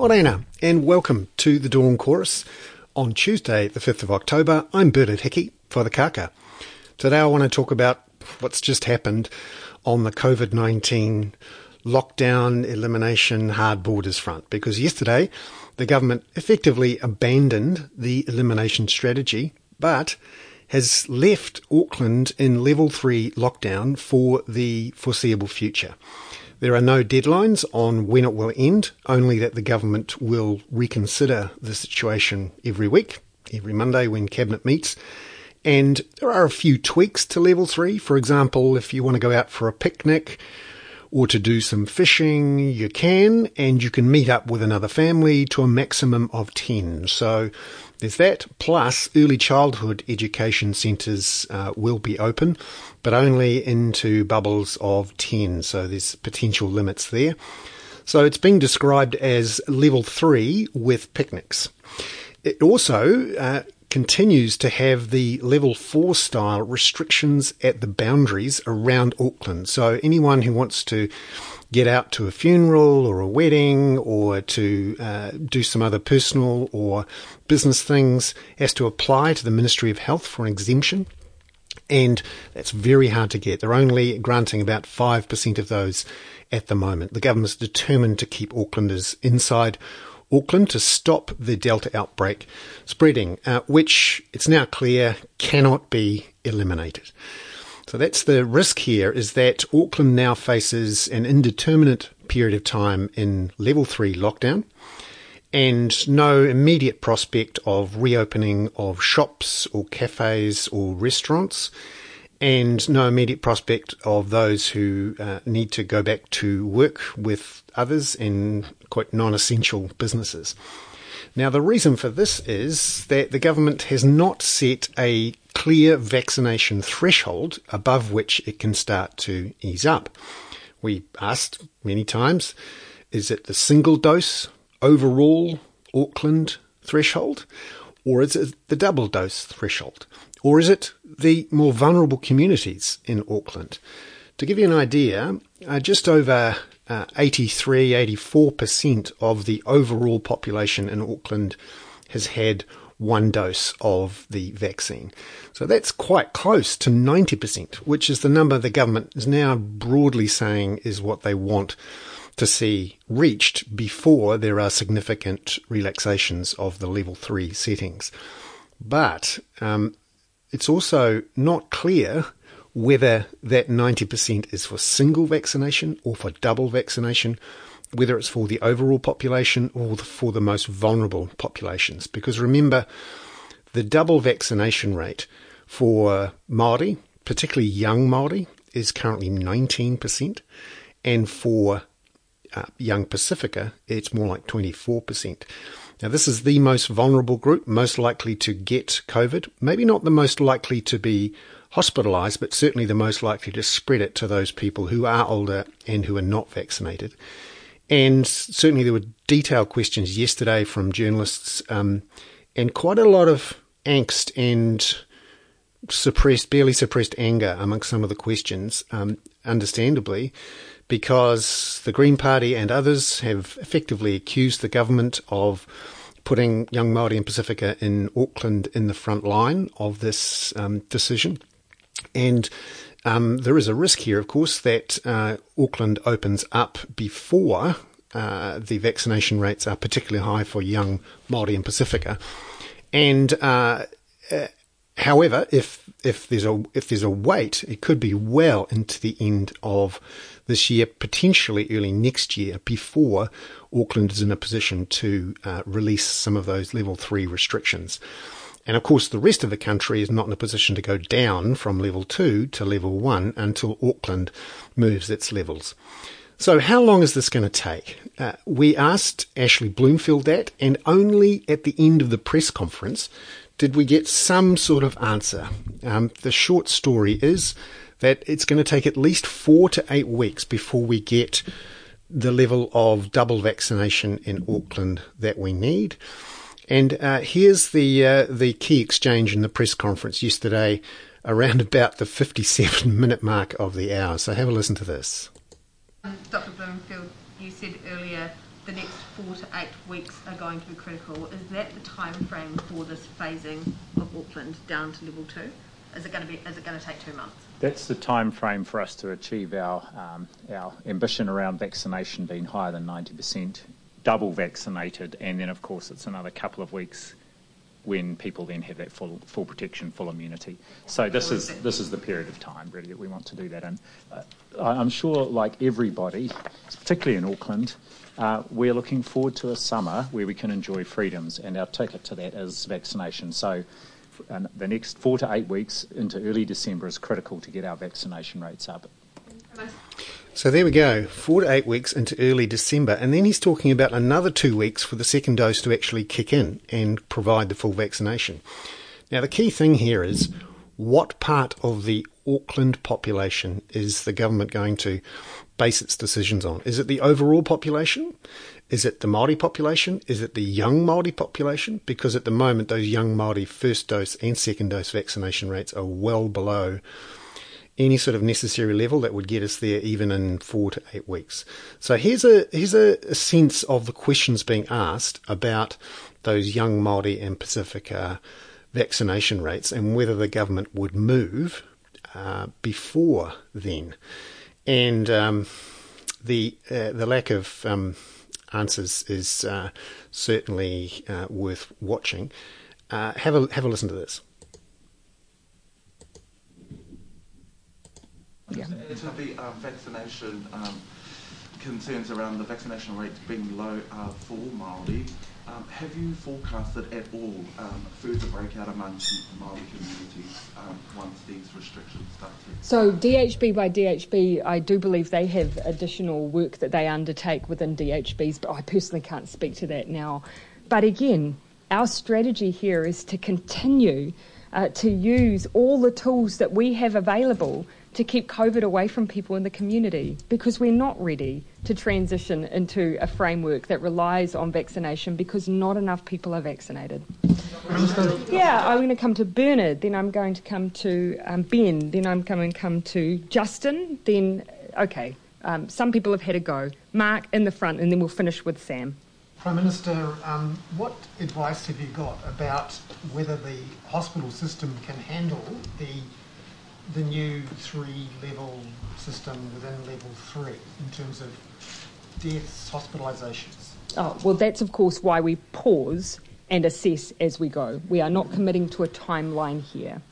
Morena, and welcome to the Dawn Chorus. On Tuesday, the 5th of October, I'm Bernard Hickey for the Kaka. Today I want to talk about what's just happened on the COVID 19 lockdown, elimination, hard borders front. Because yesterday, the government effectively abandoned the elimination strategy, but has left Auckland in level three lockdown for the foreseeable future. There are no deadlines on when it will end, only that the government will reconsider the situation every week, every Monday when Cabinet meets. And there are a few tweaks to level three. For example, if you want to go out for a picnic or to do some fishing, you can, and you can meet up with another family to a maximum of 10. So there's that, plus early childhood education centres uh, will be open, but only into bubbles of 10, so there's potential limits there. So it's being described as level 3 with picnics. It also uh, continues to have the level 4 style restrictions at the boundaries around Auckland. So anyone who wants to get out to a funeral or a wedding or to uh, do some other personal or business things has to apply to the Ministry of Health for an exemption. And that's very hard to get. They're only granting about 5% of those at the moment. The government's determined to keep Aucklanders inside Auckland to stop the Delta outbreak spreading, uh, which it's now clear cannot be eliminated. So that's the risk here is that Auckland now faces an indeterminate period of time in level three lockdown and no immediate prospect of reopening of shops or cafes or restaurants and no immediate prospect of those who uh, need to go back to work with others in quite non-essential businesses. Now, the reason for this is that the government has not set a clear vaccination threshold above which it can start to ease up. We asked many times, is it the single dose overall Auckland threshold? Or is it the double dose threshold? Or is it the more vulnerable communities in Auckland? To give you an idea, uh, just over uh, 83, 84% of the overall population in Auckland has had one dose of the vaccine. So that's quite close to 90%, which is the number the government is now broadly saying is what they want to see reached before there are significant relaxations of the level three settings. But um, it's also not clear whether that 90% is for single vaccination or for double vaccination whether it's for the overall population or for the most vulnerable populations. Because remember, the double vaccination rate for Māori, particularly young Māori, is currently 19%, and for uh, young Pacifica, it's more like 24%. Now, this is the most vulnerable group, most likely to get COVID, maybe not the most likely to be hospitalized, but certainly the most likely to spread it to those people who are older and who are not vaccinated. And certainly there were detailed questions yesterday from journalists um, and quite a lot of angst and suppressed, barely suppressed anger amongst some of the questions, um, understandably, because the Green Party and others have effectively accused the government of putting young Māori and Pacifica in Auckland in the front line of this um, decision. And um, there is a risk here, of course, that uh, Auckland opens up before uh, the vaccination rates are particularly high for young Māori and Pacifica. And uh, uh, however, if if there's a if there's a wait, it could be well into the end of this year, potentially early next year, before Auckland is in a position to uh, release some of those level three restrictions. And of course, the rest of the country is not in a position to go down from level two to level one until Auckland moves its levels. So, how long is this going to take? Uh, we asked Ashley Bloomfield that, and only at the end of the press conference did we get some sort of answer. Um, the short story is that it's going to take at least four to eight weeks before we get the level of double vaccination in Auckland that we need. And uh, here's the uh, the key exchange in the press conference yesterday, around about the 57 minute mark of the hour. So have a listen to this. Um, Dr. Bloomfield, you said earlier the next four to eight weeks are going to be critical. Is that the time frame for this phasing of Auckland down to level two? Is it going to be? Is it going to take two months? That's the time frame for us to achieve our um, our ambition around vaccination being higher than 90%, double vaccinated, and then of course it's another couple of weeks when people then have that full full protection, full immunity. So this is this is the period of time really that we want to do that in. Uh, I'm sure, like everybody, particularly in Auckland, uh, we're looking forward to a summer where we can enjoy freedoms, and our ticket to that is vaccination. So. the next four to eight weeks into early December is critical to get our vaccination rates up. So there we go, four to eight weeks into early December. And then he's talking about another two weeks for the second dose to actually kick in and provide the full vaccination. Now, the key thing here is what part of the Auckland population is the government going to base its decisions on? Is it the overall population? Is it the Māori population? Is it the young Māori population? Because at the moment, those young Māori first dose and second dose vaccination rates are well below any sort of necessary level that would get us there even in four to eight weeks. So here's a here's a, a sense of the questions being asked about those young Māori and Pacifica vaccination rates and whether the government would move uh, before then. And um, the uh, the lack of um, answers is uh, certainly uh, worth watching. Uh, have a have a listen to this. Yeah. Into the uh, vaccination um, concerns around the vaccination rate being low uh, for Māori, um, have you forecasted at all um, further breakout amongst Māori communities um, once these restrictions start to? So, DHB by DHB, I do believe they have additional work that they undertake within DHBs, but I personally can't speak to that now. But again, our strategy here is to continue uh, to use all the tools that we have available to keep COVID away from people in the community because we're not ready to transition into a framework that relies on vaccination because not enough people are vaccinated. Yeah, I'm going to come to Bernard, then I'm going to come to um, Ben, then I'm going to come to Justin, then, okay, um, some people have had a go. Mark in the front, and then we'll finish with Sam. Prime Minister, um, what advice have you got about whether the hospital system can handle the the new three level system within level three in terms of deaths, hospitalisations? Oh, well, that's of course why we pause and assess as we go. We are not committing to a timeline here.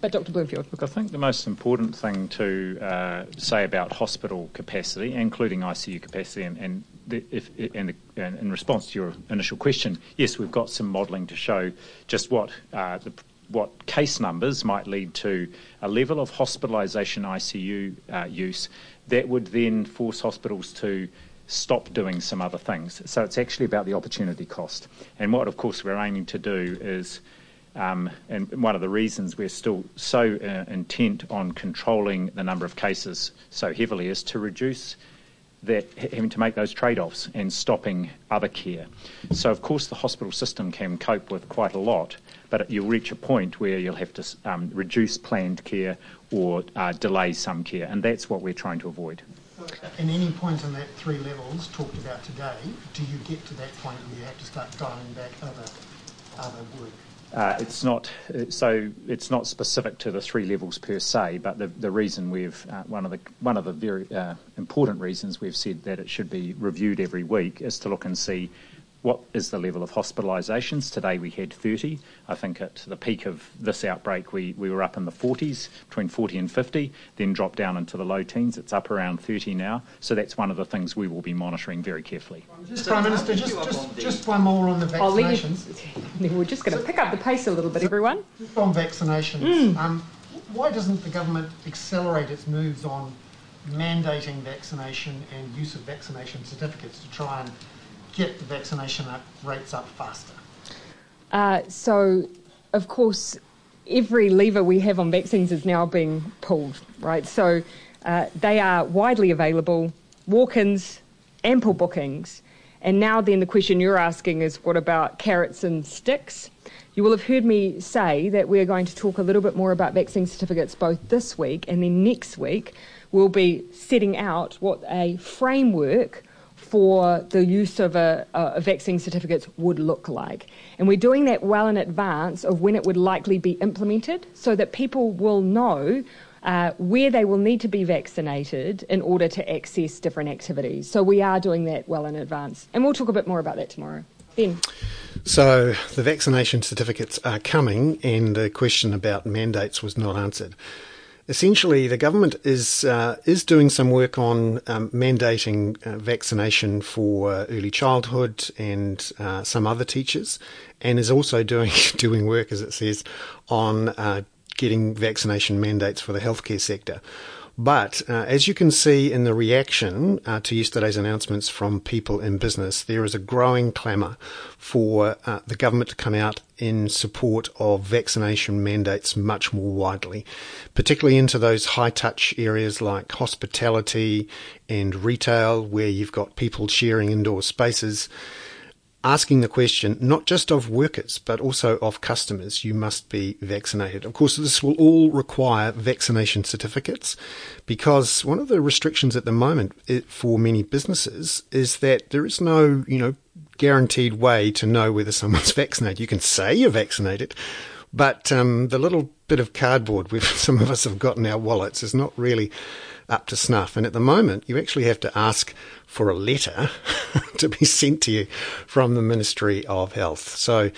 But Dr. Bloomfield. Look, I think the most important thing to uh, say about hospital capacity, including ICU capacity, and, and, the, if, and, the, and, in response to your initial question, yes, we've got some modelling to show just what uh, the what case numbers might lead to a level of hospitalisation ICU uh, use that would then force hospitals to stop doing some other things. So it's actually about the opportunity cost. And what, of course, we're aiming to do is, um, and one of the reasons we're still so uh, intent on controlling the number of cases so heavily is to reduce that having to make those trade-offs and stopping other care. So of course the hospital system can cope with quite a lot, but you'll reach a point where you'll have to um, reduce planned care or uh, delay some care, and that's what we're trying to avoid. In any point in that three levels talked about today, do you get to that point where you have to start dialing back other other work? Uh, it's not so. It's not specific to the three levels per se, but the, the reason we've uh, one of the one of the very uh, important reasons we've said that it should be reviewed every week is to look and see what is the level of hospitalisations? Today we had 30. I think at the peak of this outbreak we, we were up in the 40s, between 40 and 50, then dropped down into the low teens. It's up around 30 now. So that's one of the things we will be monitoring very carefully. Just, Prime Minister, just, just, just one more on the vaccinations. We're just going to pick up the pace a little bit, everyone. Just on vaccinations, mm. um, why doesn't the government accelerate its moves on mandating vaccination and use of vaccination certificates to try and get the vaccination rates up faster? Uh, so, of course, every lever we have on vaccines is now being pulled, right? So uh, they are widely available, walk ins, ample bookings. And now, then, the question you're asking is what about carrots and sticks? You will have heard me say that we're going to talk a little bit more about vaccine certificates both this week and then next week. We'll be setting out what a framework for the use of a, a, vaccine certificates would look like. And we're doing that well in advance of when it would likely be implemented so that people will know uh, where they will need to be vaccinated in order to access different activities. So we are doing that well in advance. And we'll talk a bit more about that tomorrow. Ben. So the vaccination certificates are coming, and the question about mandates was not answered. Essentially, the government is uh, is doing some work on um, mandating uh, vaccination for uh, early childhood and uh, some other teachers, and is also doing doing work, as it says, on uh, getting vaccination mandates for the healthcare sector. But uh, as you can see in the reaction uh, to yesterday's announcements from people in business, there is a growing clamour for uh, the government to come out in support of vaccination mandates much more widely, particularly into those high touch areas like hospitality and retail, where you've got people sharing indoor spaces asking the question not just of workers but also of customers you must be vaccinated. Of course, this will all require vaccination certificates because one of the restrictions at the moment for many businesses is that there is no, you know, guaranteed way to know whether someone's vaccinated. You can say you're vaccinated, but um, the little bit of cardboard which some of us have got in our wallets is not really up to snuff. And at the moment, you actually have to ask for a letter to be sent to you from the Ministry of Health. So,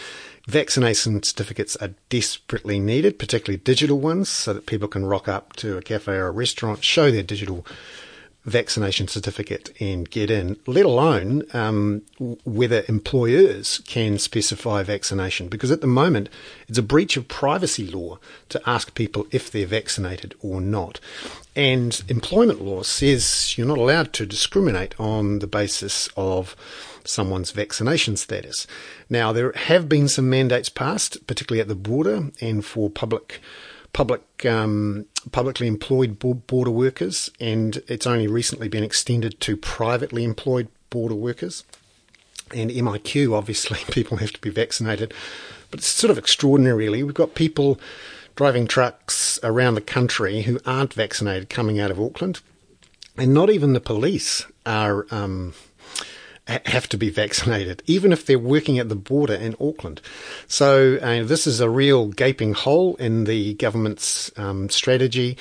vaccination certificates are desperately needed, particularly digital ones, so that people can rock up to a cafe or a restaurant, show their digital vaccination certificate and get in, let alone um, whether employers can specify vaccination. Because at the moment, it's a breach of privacy law to ask people if they're vaccinated or not. And employment law says you're not allowed to discriminate on the basis of someone's vaccination status. Now, there have been some mandates passed, particularly at the border and for public public um, publicly employed border workers, and it's only recently been extended to privately employed border workers. And MIQ, obviously, people have to be vaccinated, but it's sort of extraordinary, really. We've got people driving trucks around the country who aren't vaccinated coming out of Auckland, and not even the police are um, have to be vaccinated, even if they're working at the border in Auckland. So uh, this is a real gaping hole in the government's um, strategy.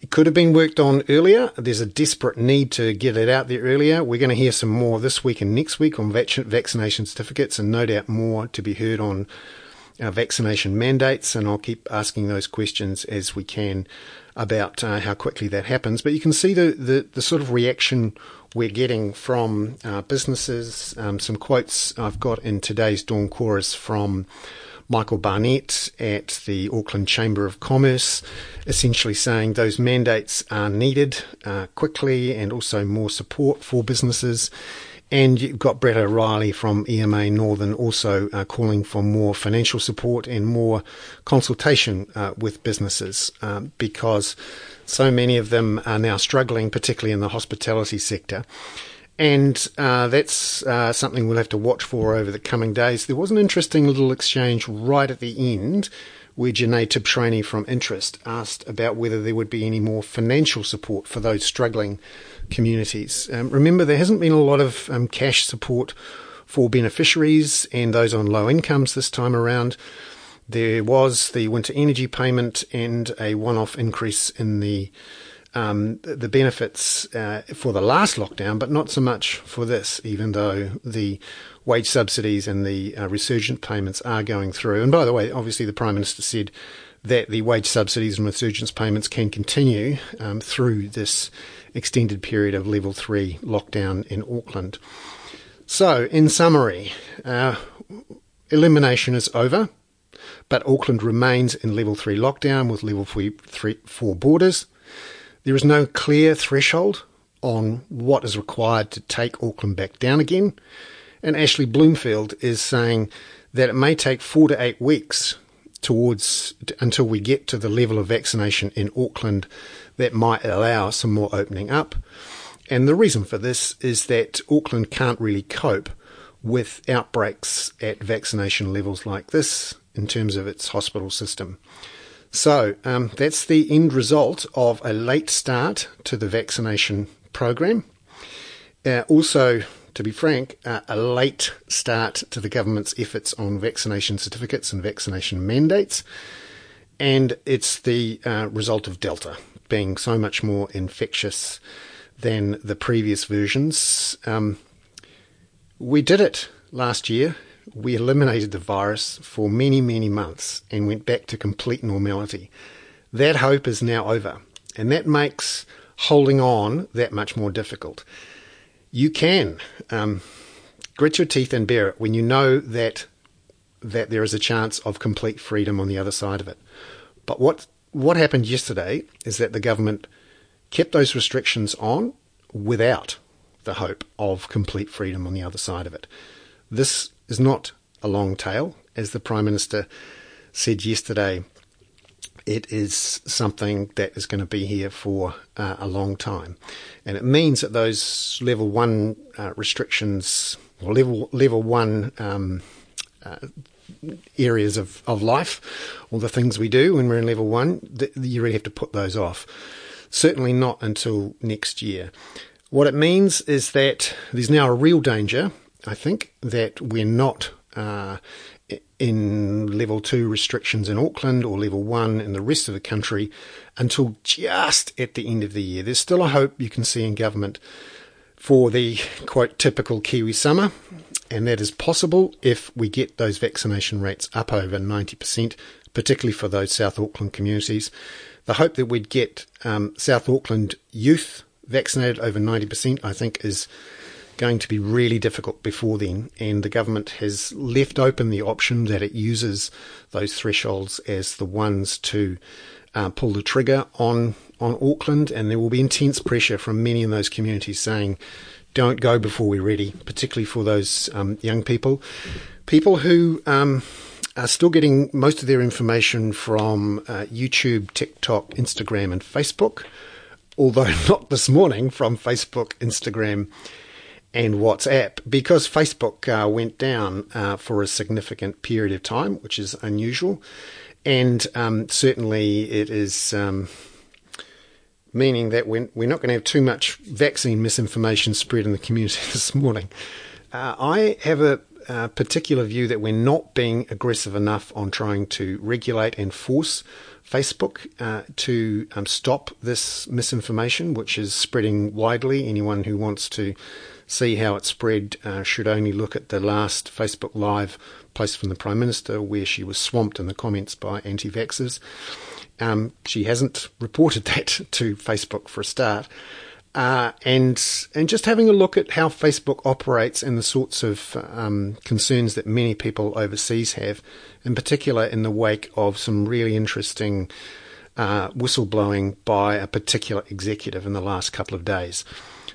It could have been worked on earlier. There's a desperate need to get it out there earlier. We're going to hear some more this week and next week on vac- vaccination certificates, and no doubt more to be heard on uh, vaccination mandates. And I'll keep asking those questions as we can about uh, how quickly that happens. But you can see the, the, the sort of reaction we're getting from uh, businesses. Um, some quotes I've got in today's Dawn Chorus from Michael Barnett at the Auckland Chamber of Commerce, essentially saying those mandates are needed uh, quickly and also more support for businesses. And you've got Brett O'Riley from EMA Northern also uh, calling for more financial support and more consultation uh, with businesses um, because so many of them are now struggling, particularly in the hospitality sector. And uh, that's uh, something we'll have to watch for over the coming days. There was an interesting little exchange right at the end where Jenée Tibshraeny from Interest asked about whether there would be any more financial support for those struggling communities. Um, remember, there hasn't been a lot of um, cash support for beneficiaries and those on low incomes this time around. There was the winter energy payment and a one-off increase in the um, the benefits uh, for the last lockdown, but not so much for this, even though the wage subsidies and the uh, resurgent payments are going through. And by the way, obviously, the Prime Minister said that the wage subsidies and resurgence payments can continue um, through this extended period of level three lockdown in Auckland. So, in summary, uh, elimination is over, but Auckland remains in level three lockdown with level three, three, four borders. There is no clear threshold on what is required to take Auckland back down again. And Ashley Bloomfield is saying that it may take four to eight weeks towards until we get to the level of vaccination in Auckland that might allow some more opening up. And the reason for this is that Auckland can't really cope with outbreaks at vaccination levels like this in terms of its hospital system. So um, that's the end result of a late start to the vaccination program. uh, also, to be frank, uh, a late start to the government's efforts on vaccination certificates and vaccination mandates. And it's the uh, result of Delta being so much more infectious than the previous versions. Um, we did it last year. We eliminated the virus for many, many months and went back to complete normality. That hope is now over, and that makes holding on that much more difficult. You can um, grit your teeth and bear it when you know that that there is a chance of complete freedom on the other side of it. But what what happened yesterday is that the government kept those restrictions on without the hope of complete freedom on the other side of it. This is not a long tail, as the Prime Minister said yesterday. It is something that is going to be here for uh, a long time, and it means that those level one uh, restrictions, or level level one um, uh, areas of, of life, all the things we do when we're in level one, th- you really have to put those off. Certainly not until next year. What it means is that there's now a real danger, I think, that we're not uh, in level two restrictions in Auckland or level one in the rest of the country until just at the end of the year. There's still a hope you can see in government for the quite typical Kiwi summer, and that is possible if we get those vaccination rates up over 90%, particularly for those South Auckland communities. The hope that we'd get um, South Auckland youth vaccinated over 90%, I think, is going to be really difficult before then. And the government has left open the option that it uses those thresholds as the ones to uh, pull the trigger on on Auckland, and there will be intense pressure from many in those communities saying, "Don't go before we're ready," particularly for those um, young people, people who. Um, are still getting most of their information from uh, YouTube, TikTok, Instagram, and Facebook, although not this morning from Facebook, Instagram, and WhatsApp because Facebook uh, went down uh, for a significant period of time, which is unusual. And um, certainly it is um, meaning that we're, we're not going to have too much vaccine misinformation spread in the community this morning. Uh, I have a, a, particular view that we're not being aggressive enough on trying to regulate and force Facebook uh, to um, stop this misinformation, which is spreading widely. Anyone who wants to see how it spread uh, should only look at the last Facebook Live post from the Prime Minister, where she was swamped in the comments by anti vaxxers. Um, she hasn't reported that to Facebook for a start. Uh, and and just having a look at how Facebook operates and the sorts of um, concerns that many people overseas have, in particular in the wake of some really interesting uh, whistleblowing by a particular executive in the last couple of days.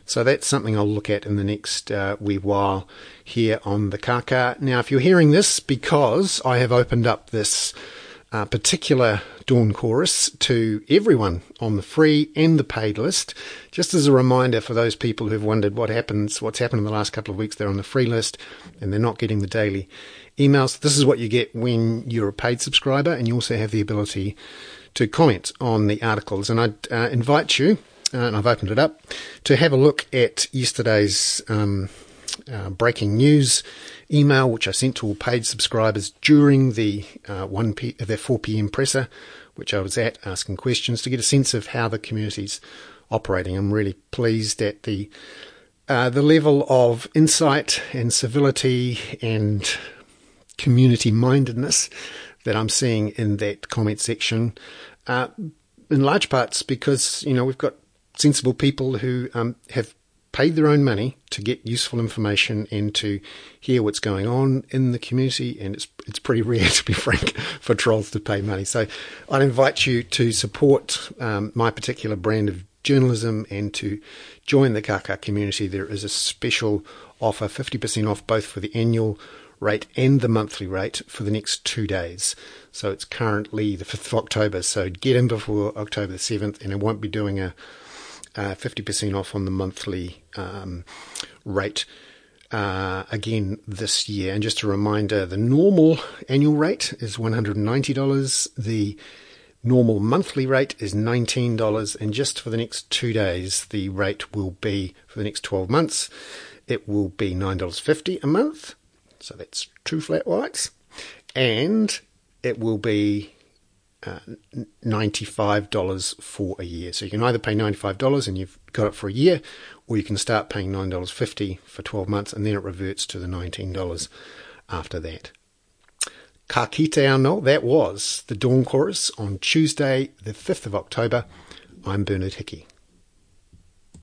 So that's something I'll look at in the next uh, wee while here on the Kaka. Now, if you're hearing this, because I have opened up this uh, particular Dawn Chorus to everyone on the free and the paid list. Just as a reminder for those people who've wondered what happens, what's happened in the last couple of weeks, they're on the free list and they're not getting the daily emails. This is what you get when you're a paid subscriber, and you also have the ability to comment on the articles. And I'd uh, invite you and I've opened it up to have a look at yesterday's um, uh, breaking news email, which I sent to all paid subscribers during the uh, 1 p- the 4 p.m. presser, which I was at asking questions to get a sense of how the community's operating. I'm really pleased at the uh, the level of insight and civility and community mindedness that I'm seeing in that comment section. Uh, in large parts because you know we've got sensible people who um, have paid their own money to get useful information and to hear what's going on in the community. And it's it's pretty rare, to be frank, for trolls to pay money. So I'd invite you to support um, my particular brand of journalism and to join the Kaka community. There is a special offer, 50% off both for the annual rate and the monthly rate for the next two days. So it's currently the 5th of October. So get in before October the 7th, and I won't be doing a uh, 50% off on the monthly um, rate uh, again this year. And just a reminder the normal annual rate is $190. The normal monthly rate is $19, and just for the next two days, the rate will be for the next 12 months, it will be $9.50 a month. So that's two flat whites. And it will be uh, $95 for a year. So you can either pay $95 and you've got it for a year, or you can start paying $9.50 for 12 months and then it reverts to the $19 after that. Ka kite anō, that was the Dawn Chorus on Tuesday, the 5th of October. I'm Bernard Hickey.